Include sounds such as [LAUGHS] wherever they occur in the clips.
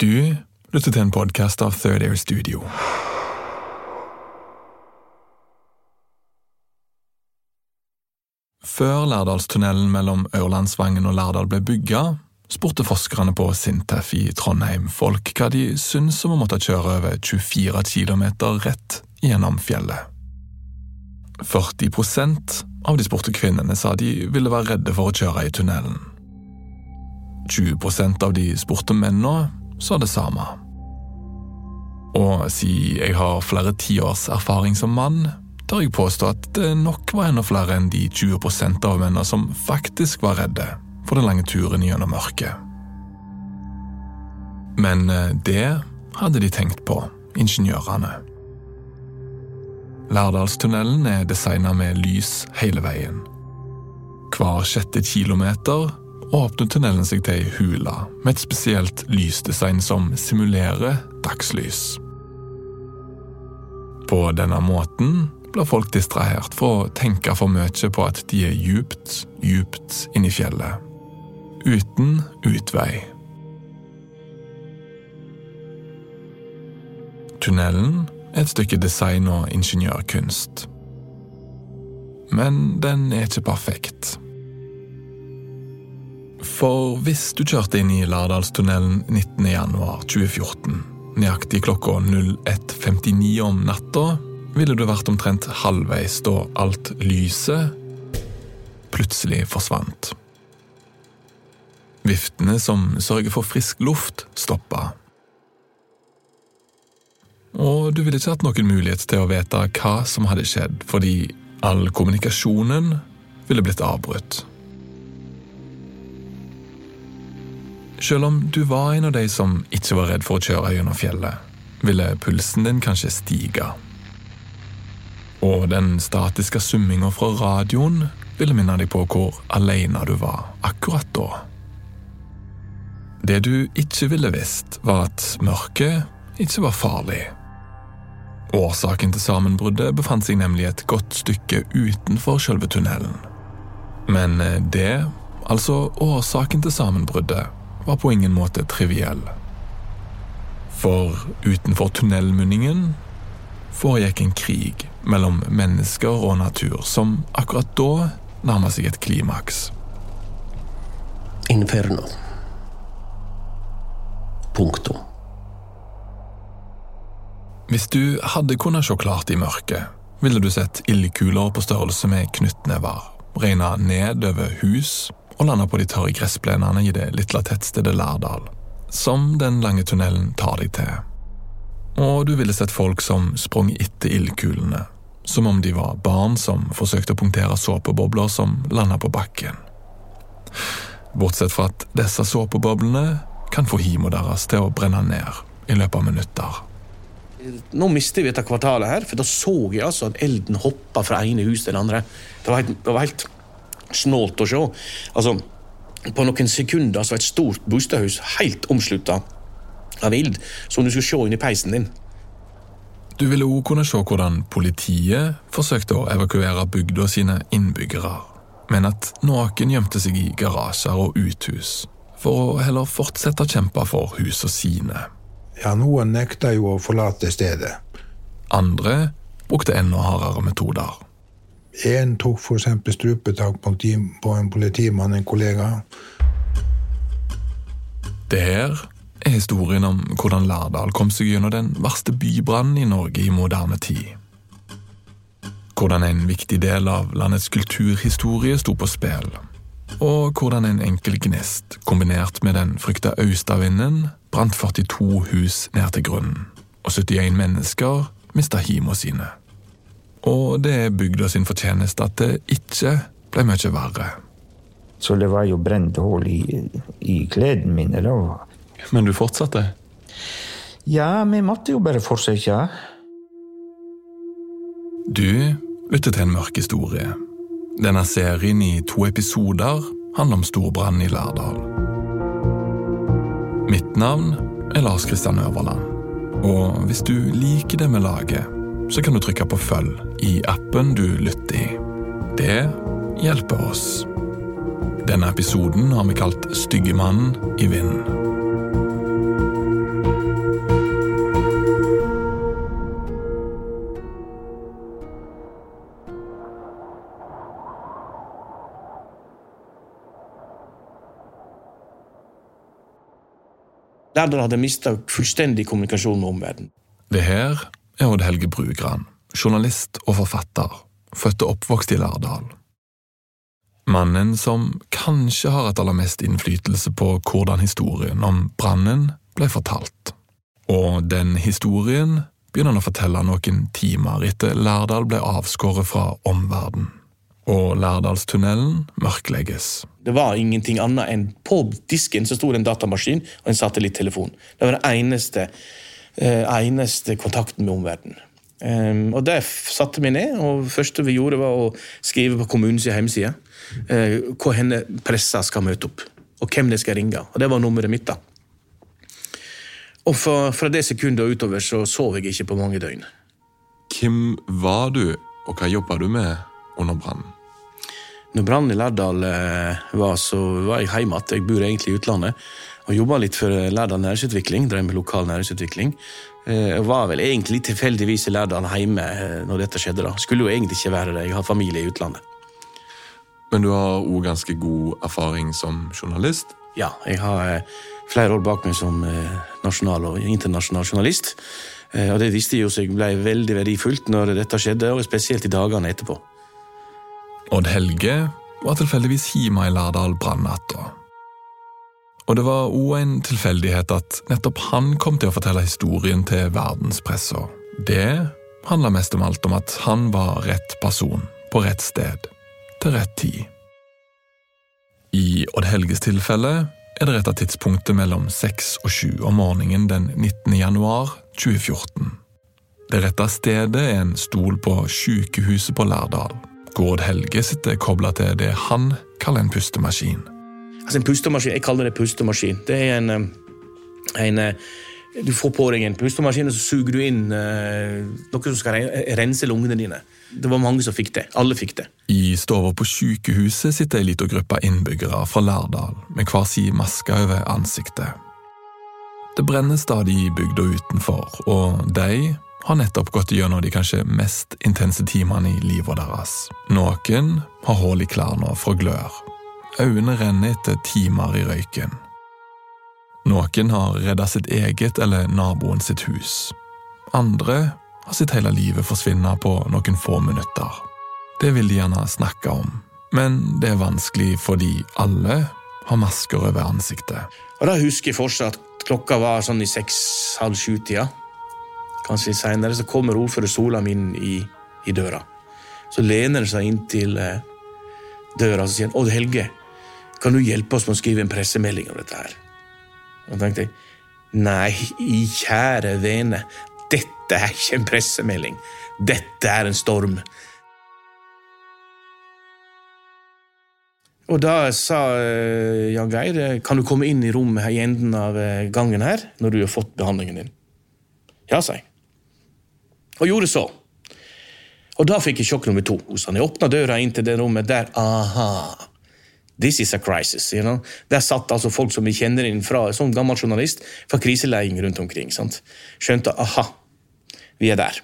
Du lytter til en podkast av Third Air Studio. Før Lærdalstunnelen mellom Ørlandsvangen og Lærdal ble bygga, spurte forskerne på Sintef i Trondheim folk hva de syntes om å måtte kjøre over 24 km rett gjennom fjellet. 40% av de spurte kvinnene sa de ville være redde for å kjøre i tunnelen. 20% av de spurte mennene sa det samme. Og siden jeg har flere tiårs erfaring som mann, tør jeg påstå at det nok var enda flere enn de 20% av mennene som faktisk var redde for den lange turen gjennom mørket. Men eh, det hadde de tenkt på, ingeniørene. Lærdalstunnelen er designet med lys hele veien. Hver sjette kilometer åpner tunnelen seg til ei hule med et spesielt lysdesign som simulerer dagslys. På denne måten blir folk distrahert for å tenke for mye på at de er djupt, djupt inni fjellet. Uten utvei. Tunnelen er et stykke design og ingeniørkunst. Men den er ikke perfekt. For hvis du kjørte inn i Lardalstunnelen 19.1.2014, nøyaktig klokka 01.59 om natta, ville du vært omtrent halvveis da alt lyset plutselig forsvant. Viftene som sørger for frisk luft, stoppa. Og du ville ikke hatt noen mulighet til å vite hva som hadde skjedd, fordi all kommunikasjonen ville blitt avbrutt. Selv om du var en av de som ikke var redd for å kjøre gjennom fjellet, ville pulsen din kanskje stige. Og den statiske summinga fra radioen ville minne deg på hvor alene du var akkurat da. Det du ikke ville visst, var at mørket ikke var farlig. Årsaken til sammenbruddet befant seg nemlig et godt stykke utenfor selve tunnelen. Men det, altså årsaken til sammenbruddet, var på ingen måte triviell. For utenfor tunnelmunningen foregikk en krig mellom mennesker og natur som akkurat da nærma seg et klimaks. Inferno. Punktum. Hvis du hadde kunnet se klart i mørket, ville du sett ildkuler på størrelse med knyttnever, regna ned over hus og lander på de tørre gressplenene i det lille tettstedet Lærdal, som den lange tunnelen tar deg til. Og du ville sett folk som sprang etter ildkulene, som om de var barn som forsøkte å punktere såpebobler som landa på bakken. Bortsett fra at disse såpeboblene kan få hima deres til å brenne ned i løpet av minutter. Nå mister vi dette kvartalet her, for da så jeg altså at elden hoppa fra ene hus til det andre. Det var helt, det var helt snålt å se. Altså, på noen sekunder så var et stort bostadhus helt omslutta av ild, som du skulle se inn i peisen din. Du ville òg kunne se hvordan politiet forsøkte å evakuere bygda sine innbyggere, men at noen gjemte seg i garasjer og uthus, for å heller fortsette å kjempe for husene sine. Ja, noen nekta jo å forlate stedet. Andre brukte enda hardere metoder. En tok f.eks. strupetak på en politimann, en kollega. Det her er historien om hvordan Lærdal kom seg gjennom den verste bybrannen i Norge i moderne tid. Hvordan en viktig del av landets kulturhistorie sto på spill. Og hvordan en enkel gnist, kombinert med den frykta austavinden, brant 42 hus ned til grunnen. Og 71 mennesker mista hima sine. Og det er bygda sin fortjeneste at det ikke ble mye verre. Så det var jo brent hull i, i klærne mine. da. Men du fortsatte? Ja, vi måtte jo bare fortsette. Du lytter til en mørk historie. Denne serien i to episoder handler om storbrann i Lærdal. Mitt navn er Lars Kristian Øverland. Og hvis du liker det vi lager, så kan du trykke på følg i appen du lytter i. Det hjelper oss. Denne episoden har vi kalt Styggemannen i vinden. Lærdal hadde mista fullstendig kommunikasjon med omverdenen. Det her er Odd Helge Brugran, journalist og forfatter, født og oppvokst i Lærdal. Mannen som kanskje har hatt aller mest innflytelse på hvordan historien om brannen ble fortalt. Og den historien begynner han å fortelle noen timer etter Lærdal ble avskåret fra omverdenen. Og Lærdalstunnelen mørklegges. Det var ingenting annet enn på disken så sto det en datamaskin og en satellittelefon. Det var det eneste, eneste kontakten med omverdenen. Um, og Der satte vi ned, og det første vi gjorde, var å skrive på kommunens hjemmeside uh, hvor henne pressa skal møte opp, og hvem de skal ringe. Og Det var nummeret mitt. da. Og fra, fra det sekundet og utover så sov jeg ikke på mange døgn. Hvem var du, og hva jobba du med under brannen? Når brannen i Lærdal uh, var, så var jeg hjemme igjen. Jeg bor egentlig i utlandet. Og jobba litt for Lærdal næringsutvikling. Drev med lokal næringsutvikling. Jeg var vel egentlig tilfeldigvis i Lærdal hjemme eh, når dette skjedde. da. Skulle jo egentlig ikke være det. Jeg har familie i utlandet. Men du har òg ganske god erfaring som journalist? Ja, jeg har eh, flere år bak meg som nasjonal og internasjonal journalist. Og det visste jeg jo så jeg ble veldig verdifullt når dette skjedde, og spesielt i dagene etterpå. Odd Helge var tilfeldigvis hjemme i Lærdal brannnatta. Og det var òg en tilfeldighet at nettopp han kom til å fortelle historien til verdenspressa. Det handla mest om alt om at han var rett person på rett sted til rett tid. I Odd Helges tilfelle er det retta tidspunktet mellom seks og sju om morgenen den 19. januar 2014. Det rette stedet er en stol på sykehuset på Lærdal. Gård Helge sitter kobla til det han kaller en pustemaskin. Altså en pustemaskin, Jeg kaller det pustemaskin. Det er en, en Du får på deg en pustemaskin, og så suger du inn uh, noe som skal rense lungene dine. Det var mange som fikk det. Alle fikk det. I stua på sykehuset sitter ei lita gruppe innbyggere fra Lærdal med hver sin maske over ansiktet. Det brenner stadig i bygda utenfor, og de har nettopp gått gjennom de kanskje mest intense timene i livet deres. Noen har hull i klærne fra glør. Øynene renner etter timer i røyken. Noen har redda sitt eget eller naboen sitt hus. Andre har sitt hele livet forsvinne på noen få minutter. Det vil de gjerne snakke om, men det er vanskelig fordi alle har masker over ansiktet. Og Da husker jeg fortsatt klokka var sånn i seks-halv sju-tida. Kanskje litt seinere så kommer ordfører Solam inn i, i, døra. Så lener han seg inn til eh, døra og sier han, Odd Helge, kan du hjelpe oss med å skrive en pressemelding om dette her? Og da tenkte jeg nei, i kjære vene, dette er ikke en pressemelding. Dette er en storm. Og da sa uh, Jan Geir kan du komme inn i rommet her i enden av uh, gangen her når du har fått behandlingen din. Ja, sa jeg. Og gjorde så. Og da fikk jeg sjokk nummer to hos han. Jeg åpna døra inn til det rommet der. Aha! This is a crisis. You know? Der satt altså folk som vi kjenner inn fra som gammel journalist, fra kriseleiing rundt omkring. Sant? Skjønte aha, vi er der.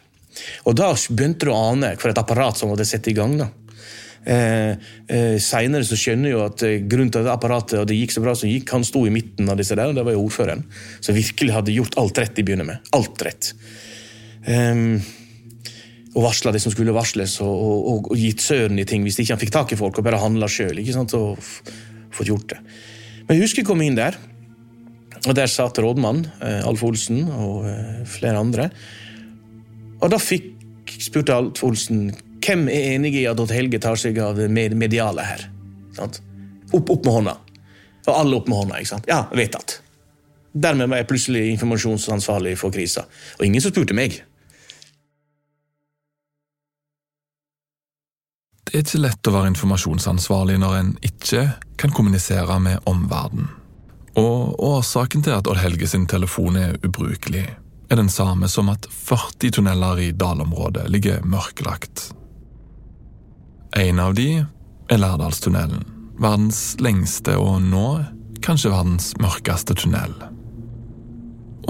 Og da begynte du å ane for et apparat som hadde satt i gang. da. Eh, eh, Seinere skjønner jeg jo at eh, grunnen til at apparatet og det gikk så bra som gikk, han sto i midten av disse der, og det var jo ordføreren. Som virkelig hadde gjort alt rett i begynnelsen med. Alt rett. Um, og varsla det som skulle varsles, og, og, og, gitt søren i ting hvis ikke han fikk tak i folk, og bare handla sjøl. Og fått gjort det. Men jeg husker jeg kom inn der, og der satt rådmannen, eh, Alf Olsen, og eh, flere andre. Og da fikk, spurte Alf Olsen hvem er enig i at Odd Helge tar seg av det mediale her. Sant? Opp, opp med hånda. Og alle opp med hånda. ikke sant? Ja, vedtatt. Dermed var jeg plutselig informasjonsansvarlig for krisa. Og ingen som spurte meg. Det er ikke lett å være informasjonsansvarlig når en ikke kan kommunisere med omverdenen. Og årsaken til at Odd Helge sin telefon er ubrukelig, er den samme som at 40 tunneler i dalområdet ligger mørklagt. En av de er Lærdalstunnelen, verdens lengste og nå kanskje verdens mørkeste tunnel.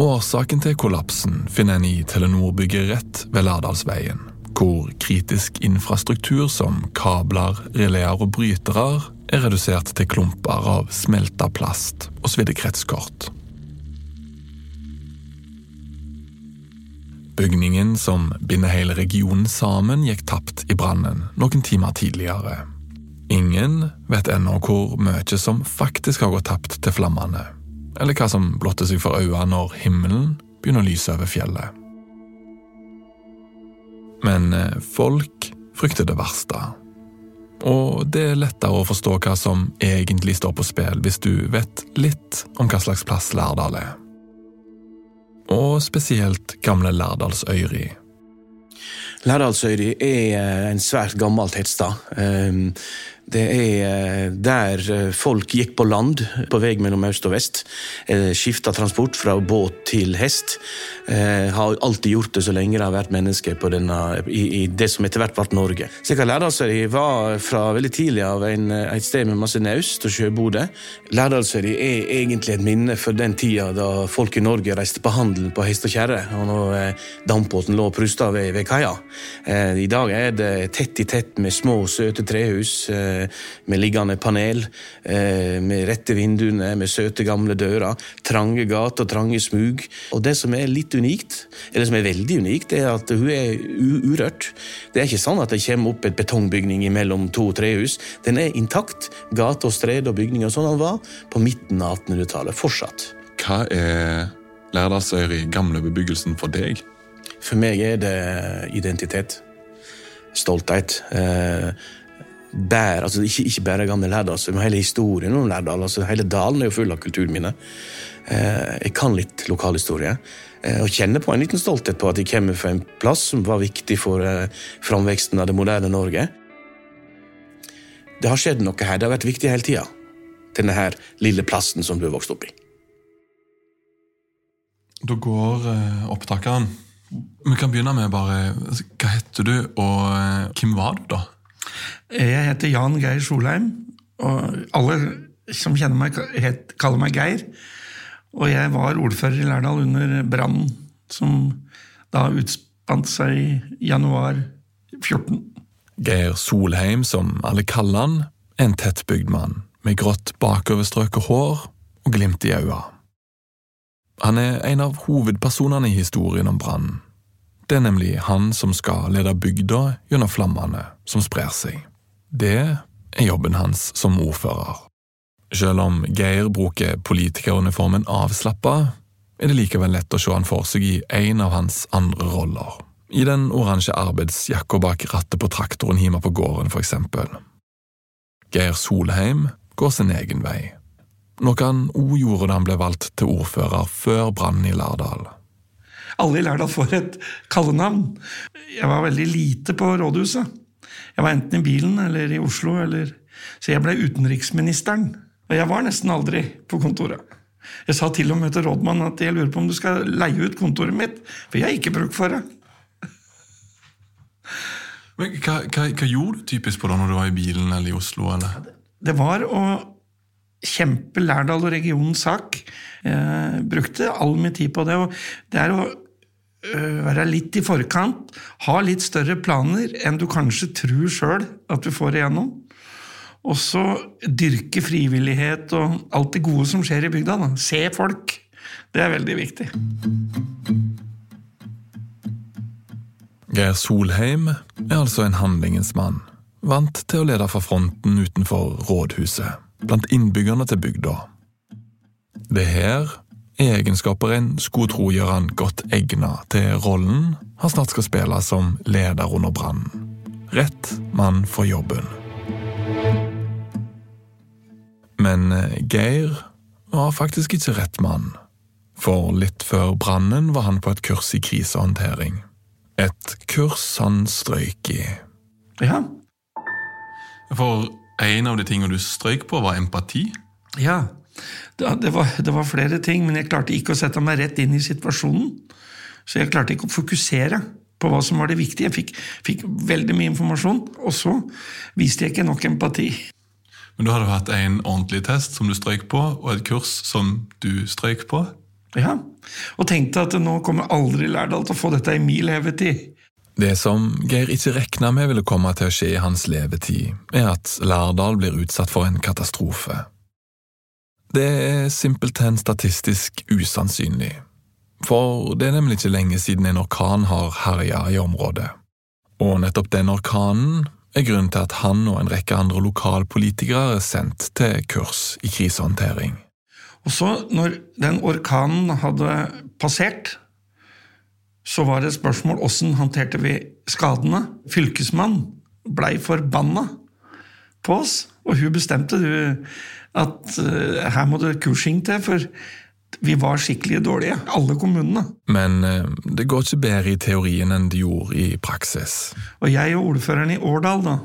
Årsaken til kollapsen finner en i Telenor-bygget rett ved Lærdalsveien, hvor kritisk infrastruktur som kabler, releer og brytere er redusert til klumper av smelta plast og svidde kretskort. Bygningen som binder hele regionen sammen, gikk tapt i brannen noen timer tidligere. Ingen vet ennå hvor mye som faktisk har gått tapt til flammene, eller hva som blotter seg for øynene når himmelen begynner å lyse over fjellet. Men eh, folk frykter det verste. Og det er lettere å forstå hva som egentlig står på spill hvis du vet litt om hva slags plass Lærdal er. Og spesielt gamle Lærdalsøyri. Lærdalsøyri er eh, en svært gammel tettstad. Det er eh, der eh, folk gikk på land på vei mellom øst og vest. Skifta transport fra båt til hest. Eh, Har alltid gjort det så lenge det har vært mennesker denne, i, det som etter hvert ble Norge. Så jeg kan Lærdalsøyri var fra veldig tidlig av en, et sted med masse naust og sjøbode. Lærdalsøy er egentlig et minne for den tida da folk i Norge reiste på handel på hest og kjerre, og når eh, dampbåten lå og prusta ved, ved kaia. Eh, I dag er det tett i tett med små, søte trehus eh, med liggende panel, eh, med rette vinduene, med søte, gamle dører, trange gater og trange smug. Og det som er litt unikt, eller som er veldig unikt, er at hun er urørt. Det er ikke sånn at det kommer opp et betongbygning mellom to trehus. Den er intakt. Gate og stred og bygninger sånn den var på midten av 1800-tallet. Fortsatt. Hva er Lærdalsøyri gamle bebyggelsen for deg? For meg er det identitet. Stolthet. Eh, bær, altså ikke, ikke bare gamle Lærdal, men hele historien om Lærdal. altså Hele dalen er jo full av kulturminner. Eh, jeg kan litt lokalhistorie. Eh, og kjenner på en liten stolthet på at jeg kommer fra en plass som var viktig for eh, framveksten av det moderne Norge. Det har skjedd noe her. Det har vært viktig hele tida. Denne her lille plassen som du har vokst opp i. Da går eh, opptakeren. Vi kan begynne med bare altså, Hva heter du, og eh, hvem var du, da? Jeg heter Jan Geir Solheim, og alle som kjenner meg, kaller meg Geir. Og jeg var ordfører i Lærdal under brannen, som da utspant seg i januar 14. Geir Solheim, som alle kaller han, er en tettbygd mann med grått bakoverstrøket hår og glimt i øya. Han er en av hovedpersonene i historien om brannen. Det er nemlig han som skal lede bygda gjennom flammene som sprer seg. Det er jobben hans som ordfører. Selv om Geir bruker politikeruniformen avslappa, er det likevel lett å se han for seg i en av hans andre roller. I den oransje arbeidsjakka bak rattet på traktoren hjemme på gården, for eksempel. Geir Solheim går sin egen vei, noe han òg gjorde da han ble valgt til ordfører før brannen i Lærdal. Alle i Lærdal får et kallenavn. Jeg var veldig lite på rådhuset. Jeg var enten i bilen eller i Oslo, eller Så jeg ble utenriksministeren. Og jeg var nesten aldri på kontoret. Jeg sa til og med til rådmannen at jeg lurer på om du skal leie ut kontoret mitt, for jeg har ikke bruk for det. Men hva, hva, hva gjorde du typisk på da når du var i bilen eller i Oslo? eller? Det var å kjempe Lærdal og regionens sak. Jeg brukte all min tid på det. og Det er å være litt i forkant, ha litt større planer enn du kanskje tror sjøl at du får igjennom. Og så dyrke frivillighet og alt det gode som skjer i bygda. Da. Se folk. Det er veldig viktig. Geir Solheim er altså en handlingens mann, vant til å lede fra fronten utenfor rådhuset, blant innbyggerne til bygda. Det her er egenskaper en skulle tro gjør han godt egna til rollen han snart skal spille som leder under brannen. Rett mann for jobben. Men eh, Geir var faktisk ikke rett mann. For litt før brannen var han på et kurs i krisehåndtering. Et kurs han strøyk i. Ja. For en av de tingene du strøyk på, var empati. Ja. Det, det, var, det var flere ting, men jeg klarte ikke å sette meg rett inn i situasjonen. Så jeg klarte ikke å fokusere på hva som var det viktige. Jeg fikk, fikk veldig mye informasjon, og så viste jeg ikke nok empati. Men du hadde hatt en ordentlig test som du strøyk på, og et kurs som du strøyk på? Ja, og tenkte at nå kommer aldri Lærdal til å få dette i min levetid. Det som Geir ikke regna med ville komme til å skje i hans levetid, er at Lærdal blir utsatt for en katastrofe. Det er simpelthen statistisk usannsynlig, for det er nemlig ikke lenge siden en orkan har herja i området. Og nettopp den orkanen er grunnen til at han og en rekke andre lokalpolitikere er sendt til kurs i krisehåndtering. Og så, når den orkanen hadde passert, så var det et spørsmål åssen håndterte vi skadene. Fylkesmannen blei forbanna på oss, og hun bestemte du, at uh, her må det kursing til, for vi var skikkelig dårlige, alle kommunene. Men uh, det går ikke bedre i teorien enn det gjorde i praksis. Og jeg og ordføreren i Årdal, da,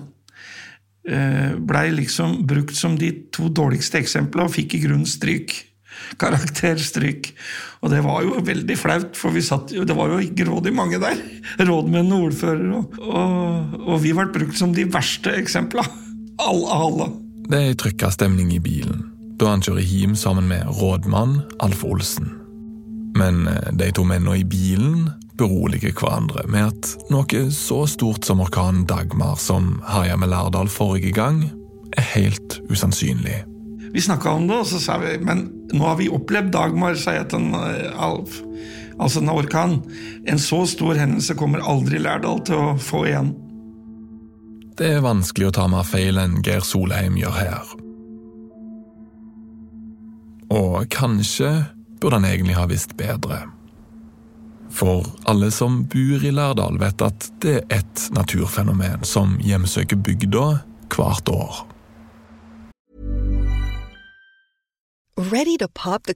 uh, blei liksom brukt som de to dårligste eksemplene og fikk i grunnen stryk [LAUGHS] karakterstryk. Og det var jo veldig flaut, for vi satt det var jo i mange der. [LAUGHS] Rådmenn og ordførere. Og, og, og, vi ble brukt som de verste eksemplene. [LAUGHS] Alle, alle. Det er trykka stemning i bilen da han kjører hjem sammen med rådmann Alf Olsen. Men eh, de to mennene i bilen beroliger hverandre med at noe så stort som orkanen Dagmar, som herja med Lærdal forrige gang, er helt usannsynlig. Vi snakka om det, og så sa vi men nå har vi opplevd Dagmar, sa jeg til eh, Alf. Altså en orkan. En så stor hendelse kommer aldri Lærdal til å få igjen. Det er vanskelig å ta mer feil enn Geir Solheim gjør her. Og kanskje burde han egentlig ha visst bedre. For alle som bor i Lærdal, vet at det er et naturfenomen som hjemsøker bygda hvert år. Ready to pop the?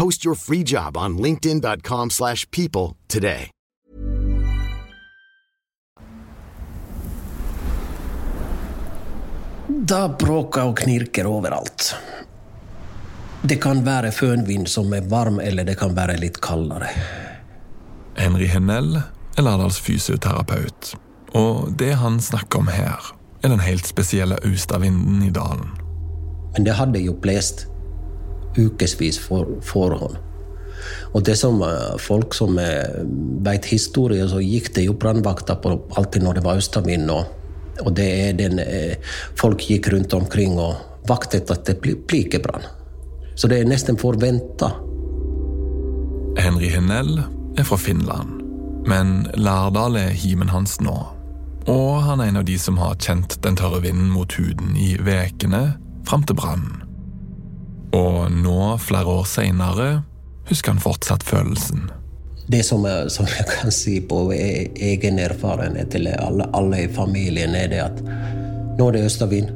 Post your free job on linkedin.com/people slash people today. Da bråker og knirker overalt. Det kan være fønvind som er varm, eller det kan være litt kaldere. Henry Hennell er Lardals fysioterapeut, og det han snakker om her, er den helt spesielle austavinden i dalen. Men det hadde jo blåst ukevis for forhånd. Og det som eh, folk som veit vet historie, så gikk det jo brannvakter alltid når det var østavind. Og, og det er den eh, Folk gikk rundt omkring og vaktet at det blir ikke brann. Så det er nesten forventa. Henry Hennell er fra Finland, men Lærdal er himen hans nå. Og han er en av de som har kjent den tørre vinden mot huden i vekene fram til brannen. Og nå, flere år seinere, husker han fortsatt følelsen. Det som, jeg, som jeg kan si på e- egen erfarenhet til alle, alle i familien, er det at nå er det østavind.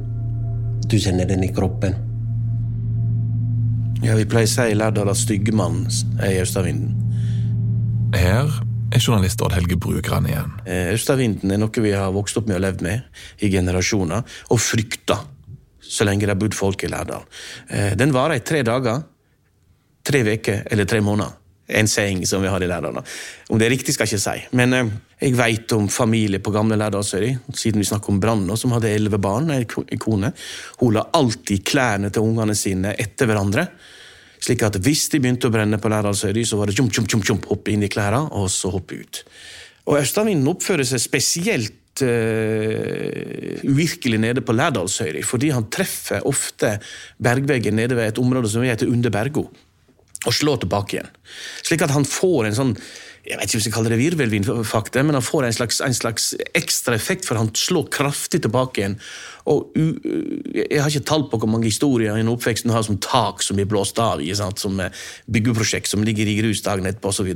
Du kjenner den i kroppen. Ja, Vi pleier å si i Lærdal at styggemannen er i østavinden. Her er journalist Odd Helge Brugran igjen. Eh, Østavinden er noe vi har vokst opp med og levd med i generasjoner, og frykta så lenge det har bodd folk i Lærdal. Eh, Den varer i tre dager, tre uker eller tre måneder. En saying som vi har i Lærdal. da. Om det er riktig, skal jeg ikke si. Men eh, jeg vet om familie på gamle Lærdalsøy, siden vi snakker om brann, som hadde elleve barn, ei kone. Hun la alltid klærne til ungene sine etter hverandre. Slik at hvis de begynte å brenne på Lærdalsøy, så var det tjomp, tjomp, tjomp, hoppe inn i klærne, og så hoppe ut. Og Østavinden oppfører seg spesielt eh, uvirkelig nede på Lærdalshøyri, fordi han treffer ofte bergveggen nede ved et område som heter Under Bergo, og slår tilbake igjen. Slik at han får en sånn jeg vet ikke hvis jeg kaller det virvelvindfakter, men han får en slags, en slags ekstra effekt, for han slår kraftig tilbake igjen. Og Jeg har ikke tall på hvor mange historier en oppvekst har som tak som blir blåst av, ikke sant? som eh, byggeprosjekt som ligger i grus dagen etterpå osv.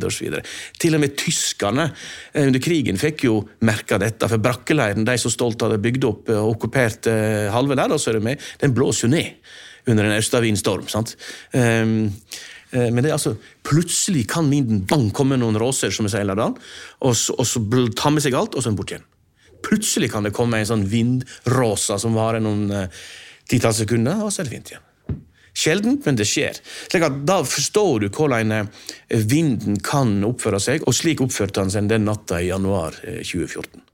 Til og med tyskerne eh, under krigen fikk jo merke dette, for brakkeleiren, de som stolt hadde bygd opp og okkupert eh, halve Lærdalsøra med, den blåser jo ned under en østavindstorm. sant? Um, Eh, Men det er altså, plutselig kan vinden bang komme noen råser, som vi sier i og så, og så ta med seg alt, og så borte igjen. Plutselig kan det komme en sånn vindråse som varer noen eh, titalls sekunder, og så er det fint igjen. Sjeldent, men det skjer. Slik at Da forstår du hvordan eh, vinden kan oppføre seg, og slik oppførte han seg den natta i januar eh, 2014.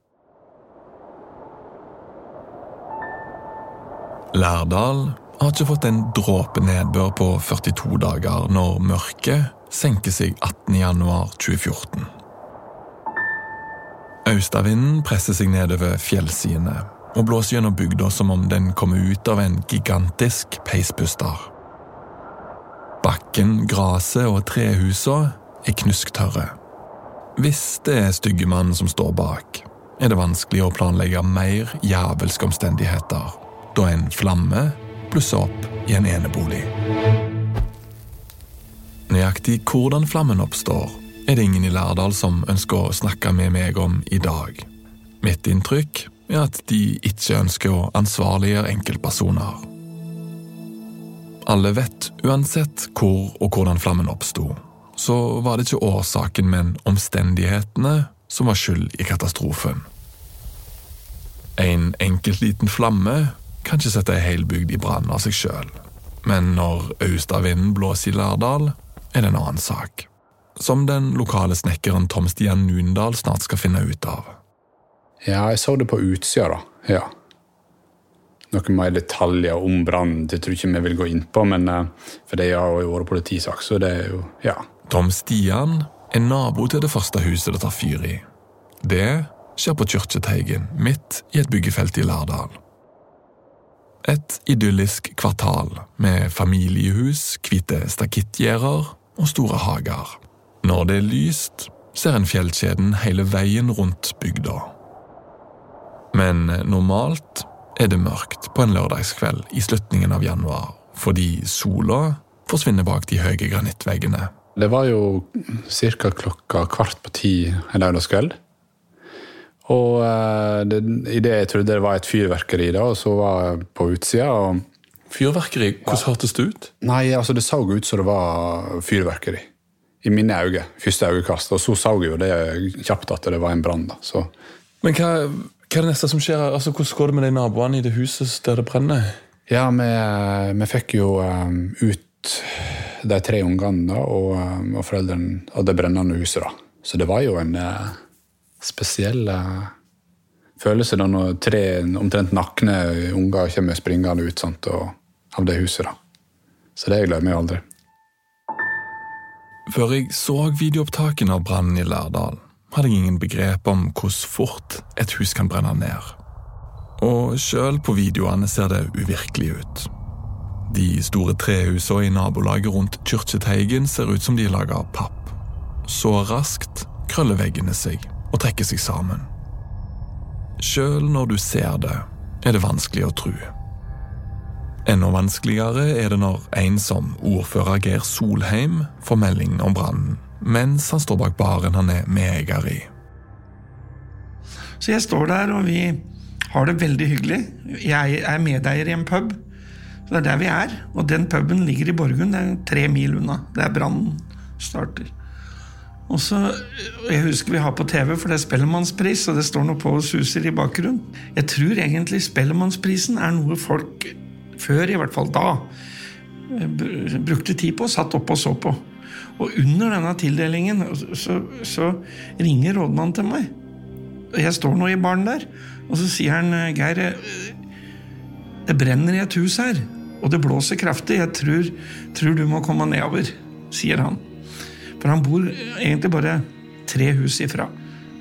Lærdal har ikke fått en dråpe nedbør på 42 dager når mørket senker seg 18. januar 2014. Austavinden presser seg nedover fjellsidene og blåser gjennom bygda som om den kommer ut av en gigantisk peispuster. Bakken, gresset og trehusene er knusktørre. Hvis det er styggemannen som står bak, er det vanskelig å planlegge mer jævelske omstendigheter da en flamme blusser opp i en enebolig. Nøyaktig hvordan flammen oppstår, er det ingen i Lærdal som ønsker å snakke med meg om i dag. Mitt inntrykk er at de ikke ønsker å ansvarliggjøre enkeltpersoner. Alle vet uansett hvor og hvordan flammen oppsto, så var det ikke årsaken, men omstendighetene som var skyld i katastrofen. En enkelt liten flamme kan ikke sette ei hel bygd i brann av seg sjøl, men når austavinden blåser i Lærdal, er det en annen sak. som den lokale snekkeren Tom Stian Nundal snart skal finne ut av. Ja, jeg så det på utsida, da. Ja. Noen mer detaljer om brannen det tror jeg ikke vi vil gå inn på, men, eh, for det har jo vært politisak, så det er jo Ja. Tom Stian er nabo til det første huset det tar fyr i. Det skjer på Kyrkjeteigen, midt i et byggefelt i Lærdal. Et idyllisk kvartal med familiehus, hvite stakittgjerder og store hager. Når det er lyst, ser en fjellkjeden hele veien rundt bygda. Men normalt er det mørkt på en lørdagskveld i slutningen av januar, fordi sola forsvinner bak de høye granittveggene. Det var jo ca. klokka kvart på ti en lørdagskveld. Og eh, det, i det jeg trodde det var et fyrverkeri, da, og så var jeg på utsida. og Fyrverkeri? Hvordan hørtes det ut? Nei, altså Det så ut som det var fyrverkeri. I mine øyne. Første øyekast. Og så så jeg jo det kjapt at det var en brann. Men hva, hva er det neste som skjer? Altså, Hvordan går det med de naboene i det huset der det brenner? Ja, vi, vi fikk jo um, ut de tre ungene da, og, um, og foreldrene av det brennende huset. da. Så det var jo en uh, spesiell følelser følelse da når tre omtrent nakne unger kommer springende ut sant, og, av det huset. da. Så det glemmer jeg aldri. Før jeg så videoopptakene av brannen i Lærdal, hadde jeg ingen begrep om hvor fort et hus kan brenne ned. Og sjøl på videoene ser det uvirkelig ut. De store trehusene i nabolaget rundt Kyrkjeteigen ser ut som de er laga av papp. Så raskt krøller veggene seg og trekker seg sammen. Sjøl når du ser det, er det vanskelig å tro. Enda vanskeligere er det når en som ordfører Geir Solheim får melding om brannen, mens han står bak baren han er medeier i. Så jeg står der, og vi har det veldig hyggelig. Jeg er medeier i en pub. Så det er der vi er. Og den puben ligger i Borgund, det er tre mil unna. Det er brannen starter. Og så, Jeg husker vi har på TV, for det er Spellemannspris, og det står noe på og suser i bakgrunnen. Jeg tror egentlig Spellemannsprisen er noe folk, før i hvert fall da, brukte tid på, satt oppe og så på. Og under denne tildelingen så, så ringer rådmannen til meg. Og Jeg står nå i baren der, og så sier han Geir, det brenner i et hus her, og det blåser kraftig. Jeg tror, tror du må komme nedover, sier han. For han bor egentlig bare tre hus ifra.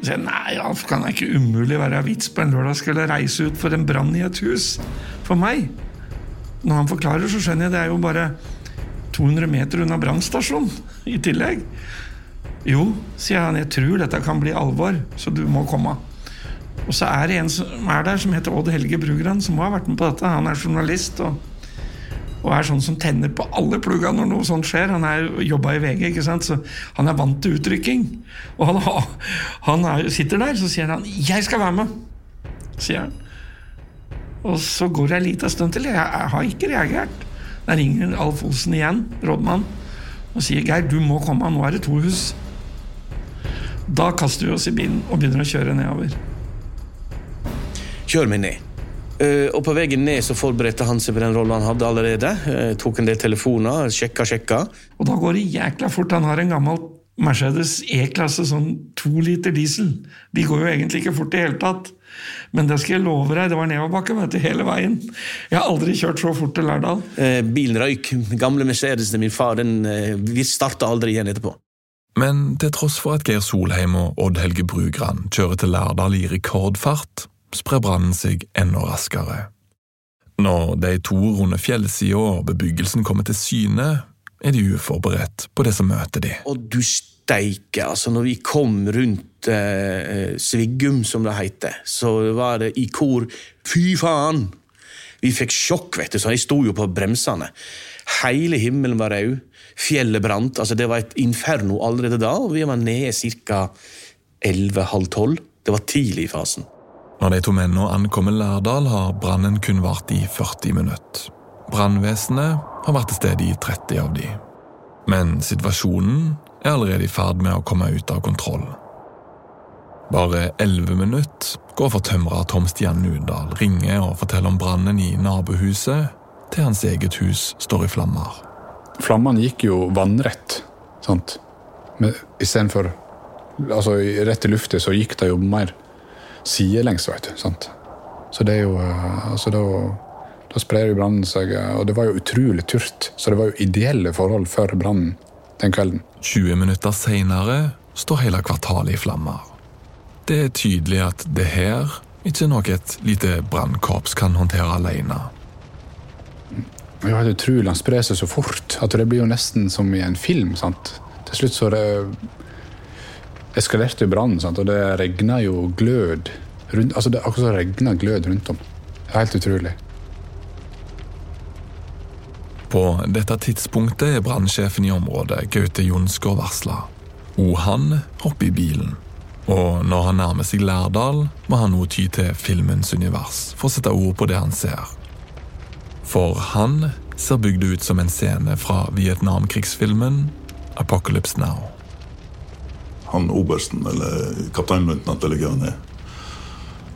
Så sier Nei, Alf, kan det ikke umulig være vits på en lørdag skulle reise ut for en brann i et hus? For meg. Når han forklarer, så skjønner jeg det er jo bare 200 meter unna brannstasjonen i tillegg. Jo, sier han, jeg tror dette kan bli alvor, så du må komme. Og så er det en som er der, som heter Odd Helge Brugran, som har vært med på dette. Han er journalist og, og er sånn som tenner på alle plugga når noe sånt skjer. Han er jobba i VG, ikke sant? så han er vant til utrykking. Og han, han er, sitter der, så sier han 'Jeg skal være med', sier han. Og så går det ei lita stund til. Jeg, jeg har ikke reagert. Da ringer Alf Olsen igjen, rådmann, og sier 'Geir, du må komme, nå er det to hus'. Da kaster vi oss i bilen og begynner å kjøre nedover. Kjør meg ned. Eh, og på veien ned så forberedte han seg på den rollen han hadde allerede. Uh, tok en del telefoner, sjekka, sjekka. Og da går det jækla fort. Han har en gammel Mercedes E-klasse, sånn to liter diesel. De går jo egentlig ikke fort i hele tatt. Men det skal jeg love deg, det var nedoverbakke vet du, hele veien. Jeg har aldri kjørt så fort til Lærdal. Uh, bilen røyk. Gamle Mercedesen til min far den eh, vi starta aldri igjen etterpå. Men til tross for at Geir Solheim og Odd Helge Brugran kjører til Lærdal i rekordfart, sprer brannen seg enda raskere. Når de to runder fjellsida og bebyggelsen kommer til syne, er de uforberedt på det som møter de. Og du steike, altså. Når vi kom rundt eh, Sviggum, som det heter, så var det i kor Fy faen! Vi fikk sjokk, vet du, så jeg sto jo på bremsene. Hele himmelen var rød. Fjellet brant. altså Det var et inferno allerede da, og vi var nede ca. 11-halv tolv. Det var tidlig i fasen. Når de to mennene ankommer Lærdal, har brannen kun vart i 40 minutter. Brannvesenet har vært til stede i 30 av de. Men situasjonen er allerede i ferd med å komme ut av kontroll. Bare 11 minutter går for tømrer Tom Stian Nudal ringer og forteller om brannen i nabohuset, til hans eget hus står i flammer. Flammene gikk jo vannrett. sant? Men istedenfor altså, rett i lufta, så gikk det jo mer sidelengs, vet du. sant? Så det er jo eh, altså da, da sprer jo brannen seg, eh, og det var jo utrolig turt. Så det var jo ideelle forhold for brannen den kvelden. 20 minutter seinere står hele kvartalet i flammer. Det er tydelig at det her ikke er noe et lite brannkorps kan håndtere alene. Det er utrolig, Han sprer seg så fort at det blir jo nesten som i en film. sant? Til slutt så det eskalerte brannen, sant? og det regna jo glød rundt altså Det akkurat regna glød rundt om. Helt utrolig. På dette tidspunktet er brannsjefen i området, Gaute Jonsgaard, varsla. Og han hopper i bilen. Og når han nærmer seg Lærdal, må han nå ty til filmens univers for å sette ord på det han ser. For han ser bygd ut som en scene fra Vietnamkrigsfilmen Apocalypse Now. Han obersten, eller kapteinløytnant, eller han er,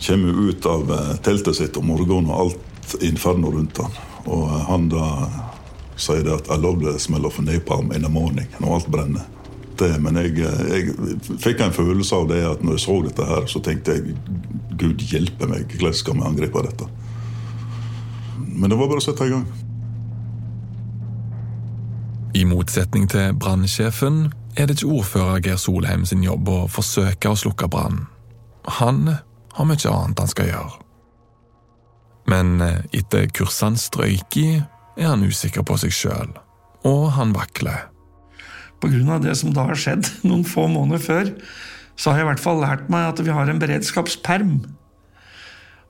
kommer ut av eh, teltet sitt om morgenen og alt inferno rundt han. Og eh, han da sier det at 'I love the smell of napalm in the morning' når alt brenner. Det, men jeg, eh, jeg fikk en følelse av det at når jeg så dette her, så tenkte jeg 'Gud hjelpe meg, hvordan skal vi angripe dette'? Men det var bare å sette i gang. I motsetning til brannsjefen er det ikke ordfører Geir Solheim sin jobb å forsøke å slukke brannen. Han har mye annet han skal gjøre. Men eh, etter kursene strøyk i, er han usikker på seg sjøl, og han vakler. På grunn av det som da har skjedd noen få måneder før, så har jeg i hvert fall lært meg at vi har en beredskapsperm.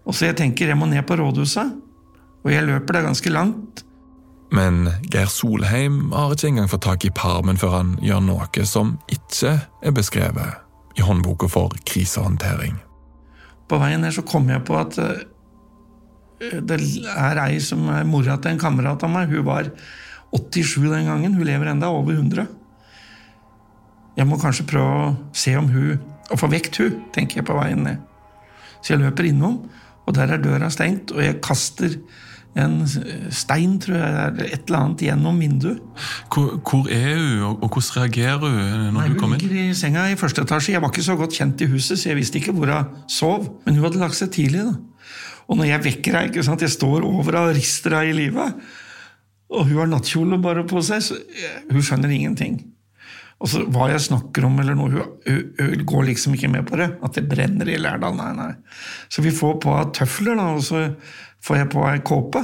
Og så jeg tenker jeg må ned på rådhuset, og jeg løper det ganske langt. Men Geir Solheim har ikke engang fått tak i permen før han gjør noe som ikke er beskrevet i håndboka for krisehåndtering. På veien her så kom jeg på at uh, det er ei som er mora til en kamerat av meg. Hun var 87 den gangen. Hun lever enda over 100. Jeg må kanskje prøve å se om hun Å få vekt hun, tenker jeg på veien ned. Så jeg løper innom, og der er døra stengt, og jeg kaster en stein, tror jeg, eller et eller annet gjennom vinduet. Hvor, hvor er hun, og hvordan reagerer hun når Nei, du kommer Hun inn? ligger i senga i første etasje. Jeg var ikke så godt kjent i huset, så jeg visste ikke hvor hun sov. Men hun hadde lagt seg tidlig. da. Og når jeg vekker henne, ikke sant, jeg står over henne og rister henne i livet, og hun har nattkjole bare på seg, så eh, hun skjønner ingenting. Og så Hva jeg snakker om, eller noe, hun, hun, går liksom ikke med på det. At det brenner i Lærdal. Nei, nei. Så vi får på tøfler, da, og så får jeg på ei kåpe.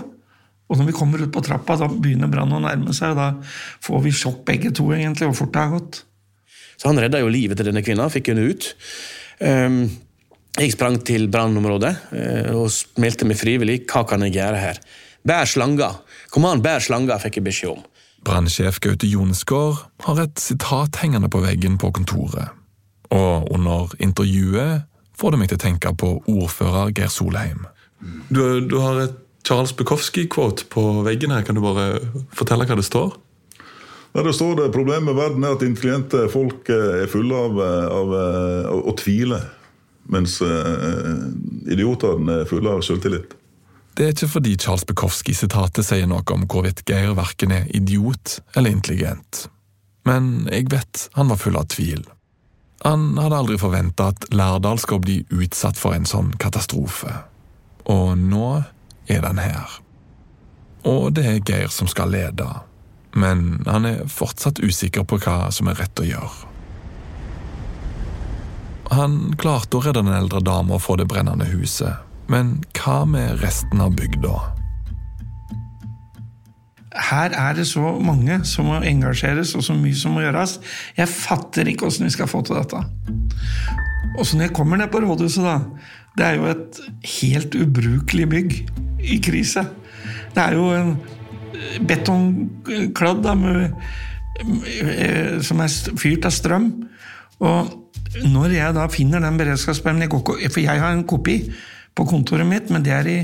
Og når vi kommer ut på trappa, da begynner brannen å nærme seg, og da får vi sjokk begge to, egentlig, hvor fort det har gått. Så han redda jo livet til denne kvinna, fikk henne ut. Um, jeg sprang til brannområdet uh, og meldte meg frivillig. Hva kan jeg gjøre her? Bær slanga! Kom an, bær slanga, fikk jeg beskjed om. Brannsjef Gaute Jonsgaard har et sitat hengende på veggen på kontoret. Og under intervjuet får det meg til å tenke på ordfører Geir Solheim. Du, du har et Charles Bukowski-quote på veggen her. Kan du bare fortelle hva det står? Der det står det Problemet med verden er at intelligente folk eh, er fulle av, eh, av, av å tvile. Mens eh, idiotene er fulle av selvtillit. Det er ikke fordi Charles Bukowski-sitatet sier noe om hvorvidt Geir verken er idiot eller intelligent. Men jeg vet han var full av tvil. Han hadde aldri forventa at Lærdal skal bli utsatt for en sånn katastrofe. Og nå er den her. Og det er Geir som skal lede. Men han er fortsatt usikker på hva som er rett å gjøre. Han klarte å redde den eldre dama fra det brennende huset, men hva med resten av bygda? Her er det så mange som må engasjeres, og så mye som må gjøres. Jeg fatter ikke åssen vi skal få til dette. Og så når jeg kommer ned på rådhuset, da Det er jo et helt ubrukelig bygg i krise. Det er jo en betongkladd da, med, med, som er fyrt av strøm. Og når jeg da finner den beredskapspermen For jeg har en kopi på kontoret mitt, men det er i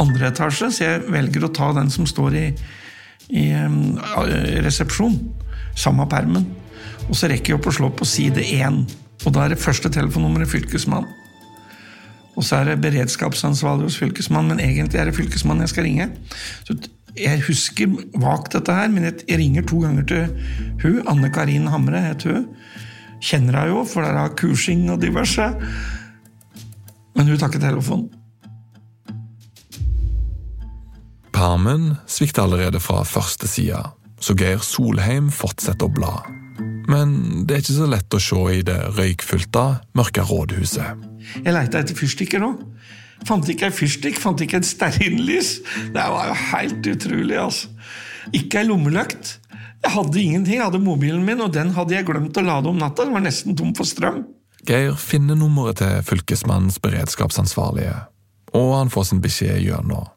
andre etasje, så jeg velger å ta den som står i, i resepsjon. Samme permen. Og så rekker jeg opp å slå på side én. Og da er det første telefonnummeret fylkesmann. Og så er det beredskapsansvarlig hos fylkesmannen, men egentlig er det fylkesmannen jeg skal ringe. Så Jeg husker vagt dette her, men jeg ringer to ganger til hun, Anne Karin Hamre het hun. Kjenner henne jo, for det er kursing og diverse. Men hun tar ikke telefonen. Permen svikter allerede fra første side, så Geir Solheim fortsetter å bla. Men det er ikke så lett å se i det røykfylte, mørke rådhuset. Jeg leita etter fyrstikker nå. Fant ikke ei fyrstikk, fant ikke et stearinlys. Det var jo helt utrolig, altså. Ikke ei lommelykt. Jeg hadde ingenting. Jeg hadde mobilen min, og den hadde jeg glemt å lade om natta. Den var nesten tom for strøm. Geir finner nummeret til fylkesmannens beredskapsansvarlige, og han får sin beskjed gjennom,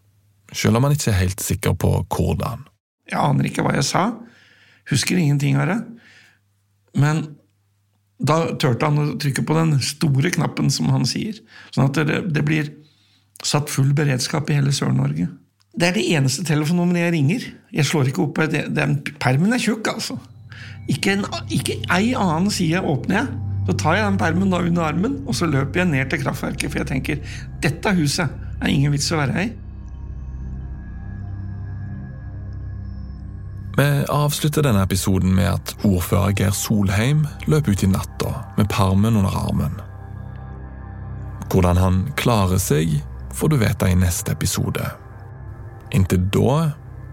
selv om han ikke er helt sikker på hvordan. Jeg aner ikke hva jeg sa. Husker ingenting av det. Men da turte han å trykke på den store knappen, som han sier. Sånn at det, det blir satt full beredskap i hele Sør-Norge. Det er det eneste telefonnummeret jeg ringer. Jeg slår ikke opp det, den Permen er tjukk, altså. Ikke, en, ikke ei annen side åpner jeg. Så tar jeg den permen da under armen, og så løper jeg ned til kraftverket, for jeg tenker dette huset er ingen vits å være i. Vi avslutter denne episoden med at ordfører Geir Solheim løp ut i natta med permen under armen. Hvordan han klarer seg, får du vite i neste episode. Inntil da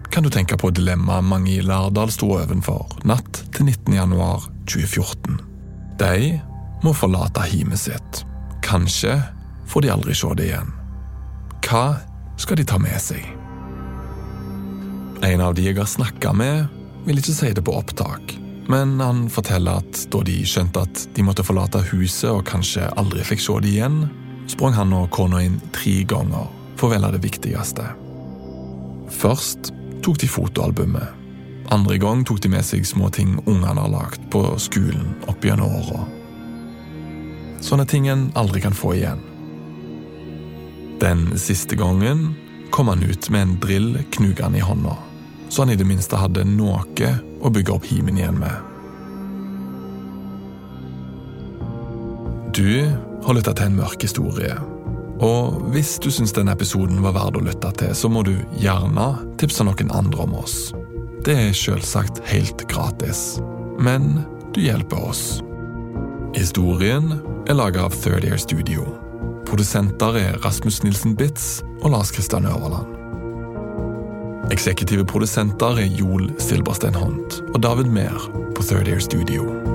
kan du tenke på dilemmaet mange i Lærdal sto overfor natt til 19. januar 2014. De må forlate hjemmet sitt. Kanskje får de aldri se det igjen. Hva skal de ta med seg? En av de jeg har snakka med, vil ikke si det på opptak, men han forteller at da de skjønte at de måtte forlate huset og kanskje aldri fikk se det igjen, sprang han og kona inn tre ganger for å velge det viktigste. Først tok de fotoalbumet. Andre gang tok de med seg små ting ungene har lagd på skolen opp gjennom åra. Sånne ting en aldri kan få igjen. Den siste gangen kom han ut med en drill knugende i hånda, så han i det minste hadde noe å bygge opp himen igjen med. Du har lytta til en mørk historie. Og hvis du syns denne episoden var verd å lytte til, så må du gjerne tipse noen andre om oss. Det er selvsagt helt gratis. Men du hjelper oss. Historien er laga av Third Year Studio. Produsenter er Rasmus Nilsen Bitz og Lars Kristian Øverland. Eksekutive produsenter er Joel Silberstein Hont og David Mehr på Third Year Studio.